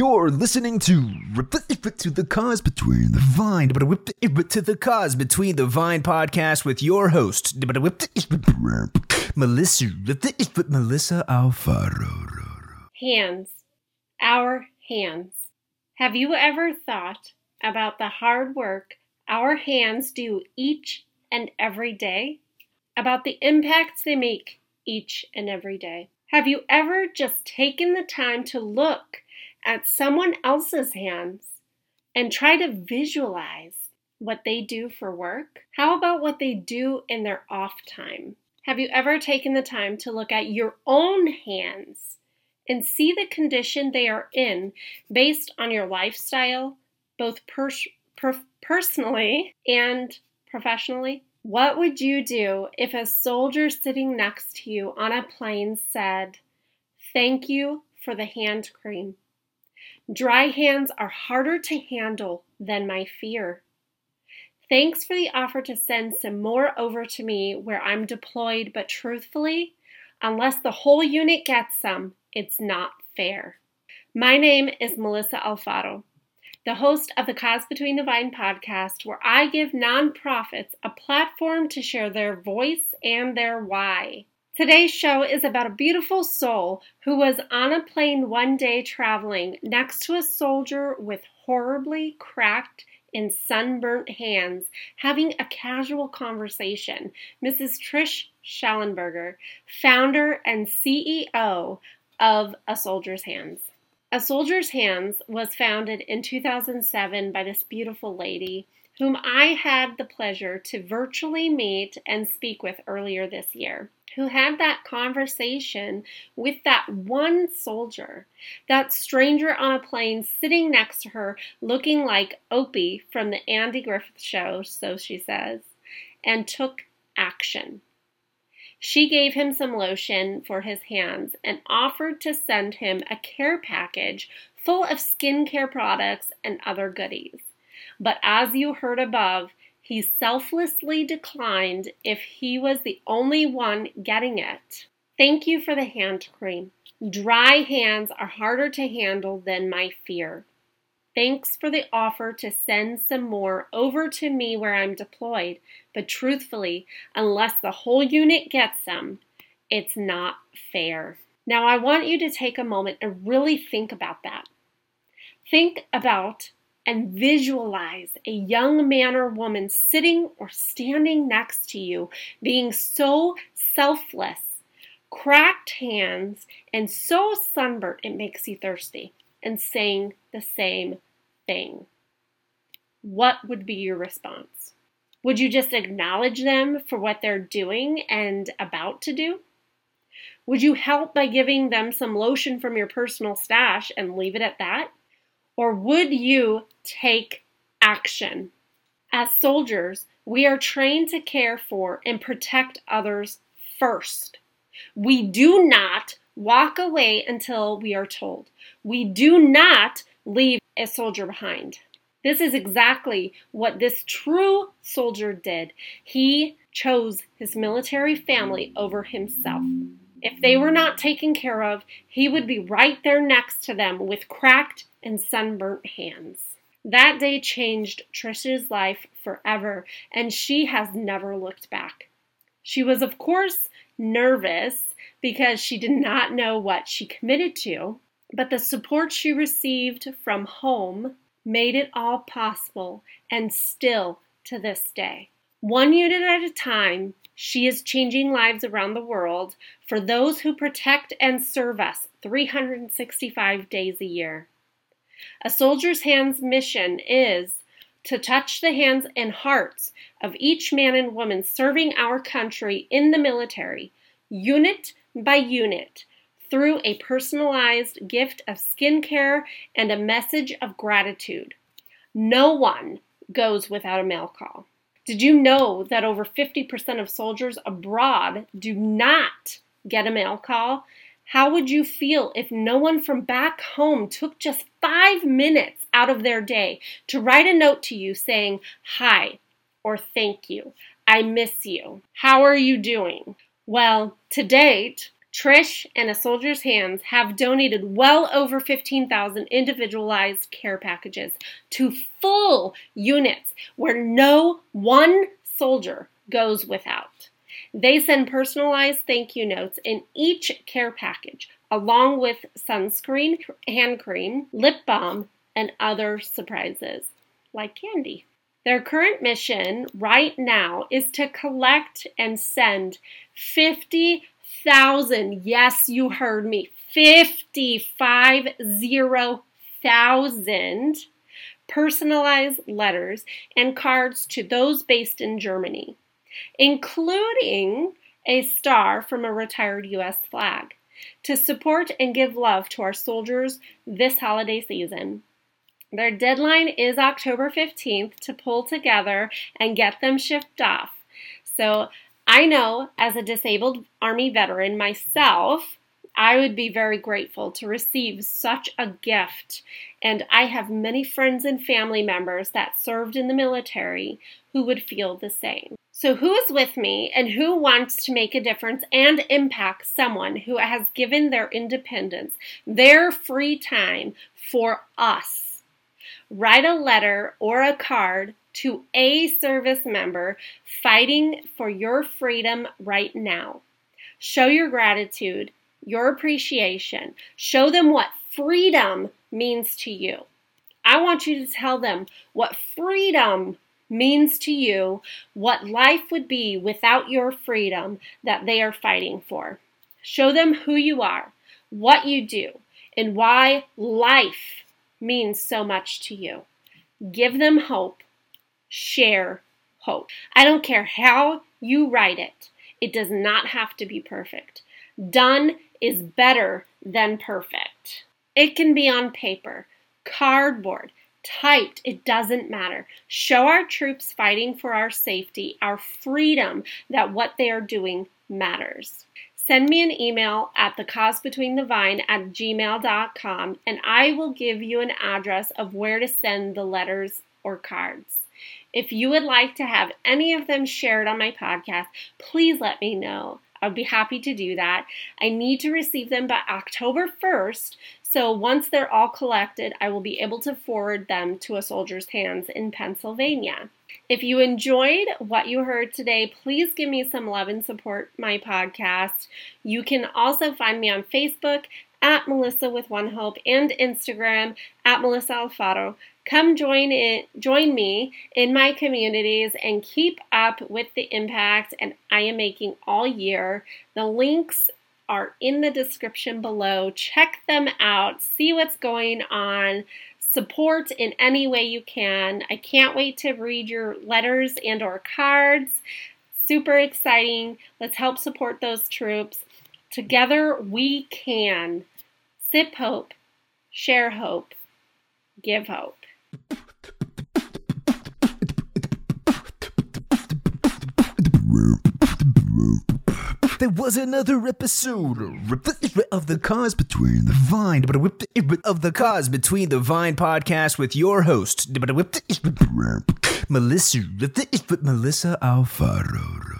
You're listening to to the Cause Between the Vine, but to the Cause Between the Vine podcast with your host, Melissa, Melissa Alfaro. Hands. Our hands. Have you ever thought about the hard work our hands do each and every day? About the impacts they make each and every day? Have you ever just taken the time to look at someone else's hands and try to visualize what they do for work? How about what they do in their off time? Have you ever taken the time to look at your own hands and see the condition they are in based on your lifestyle, both pers- per- personally and professionally? What would you do if a soldier sitting next to you on a plane said, Thank you for the hand cream? Dry hands are harder to handle than my fear. Thanks for the offer to send some more over to me where I'm deployed, but truthfully, unless the whole unit gets some, it's not fair. My name is Melissa Alfaro, the host of the Cause Between the Vine podcast, where I give nonprofits a platform to share their voice and their why. Today's show is about a beautiful soul who was on a plane one day traveling next to a soldier with horribly cracked and sunburnt hands having a casual conversation. Mrs. Trish Shallenberger, founder and CEO of A Soldier's Hands. A Soldier's Hands was founded in 2007 by this beautiful lady whom I had the pleasure to virtually meet and speak with earlier this year who had that conversation with that one soldier, that stranger on a plane sitting next to her, looking like Opie from the Andy Griffith Show, so she says, and took action. She gave him some lotion for his hands and offered to send him a care package full of skincare products and other goodies. But as you heard above, he selflessly declined if he was the only one getting it. Thank you for the hand cream. Dry hands are harder to handle than my fear. Thanks for the offer to send some more over to me where I'm deployed, but truthfully, unless the whole unit gets them, it's not fair. Now, I want you to take a moment and really think about that. Think about and visualize a young man or woman sitting or standing next to you being so selfless, cracked hands, and so sunburnt it makes you thirsty, and saying the same thing. What would be your response? Would you just acknowledge them for what they're doing and about to do? Would you help by giving them some lotion from your personal stash and leave it at that? Or would you take action? As soldiers, we are trained to care for and protect others first. We do not walk away until we are told. We do not leave a soldier behind. This is exactly what this true soldier did. He chose his military family over himself. If they were not taken care of, he would be right there next to them with cracked and sunburnt hands. That day changed Trish's life forever, and she has never looked back. She was, of course, nervous because she did not know what she committed to, but the support she received from home made it all possible, and still to this day. One unit at a time, she is changing lives around the world for those who protect and serve us 365 days a year. A soldier's hands mission is to touch the hands and hearts of each man and woman serving our country in the military, unit by unit, through a personalized gift of skincare and a message of gratitude. No one goes without a mail call. Did you know that over 50% of soldiers abroad do not get a mail call? How would you feel if no one from back home took just five minutes out of their day to write a note to you saying, Hi, or Thank you, I miss you, how are you doing? Well, to date, Trish and A Soldier's Hands have donated well over 15,000 individualized care packages to full units where no one soldier goes without. They send personalized thank you notes in each care package, along with sunscreen, hand cream, lip balm, and other surprises like candy. Their current mission right now is to collect and send 50,000, yes, you heard me, 55,000 personalized letters and cards to those based in Germany, including a star from a retired U.S. flag, to support and give love to our soldiers this holiday season. Their deadline is October 15th to pull together and get them shipped off. So I know as a disabled Army veteran myself, I would be very grateful to receive such a gift. And I have many friends and family members that served in the military who would feel the same. So, who is with me and who wants to make a difference and impact someone who has given their independence, their free time for us? write a letter or a card to a service member fighting for your freedom right now. Show your gratitude, your appreciation. Show them what freedom means to you. I want you to tell them what freedom means to you, what life would be without your freedom that they are fighting for. Show them who you are, what you do, and why life means so much to you. Give them hope. Share hope. I don't care how you write it, it does not have to be perfect. Done is better than perfect. It can be on paper, cardboard, typed, it doesn't matter. Show our troops fighting for our safety, our freedom, that what they are doing matters send me an email at the cause between the vine at gmail.com and I will give you an address of where to send the letters or cards. If you would like to have any of them shared on my podcast, please let me know. I'd be happy to do that. I need to receive them by October 1st, so once they're all collected, I will be able to forward them to a soldier's hands in Pennsylvania. If you enjoyed what you heard today, please give me some love and support my podcast. You can also find me on Facebook at Melissa with One Hope and Instagram at Melissa Alfaro. Come join it, join me in my communities and keep up with the impact and I am making all year. The links are in the description below. Check them out, see what's going on support in any way you can. I can't wait to read your letters and or cards. Super exciting. Let's help support those troops. Together we can sip hope, share hope, give hope. There was another episode. Of the Cause Between the Vine, but of the Cause Between the Vine podcast with your host, Melissa, Melissa Alfaro.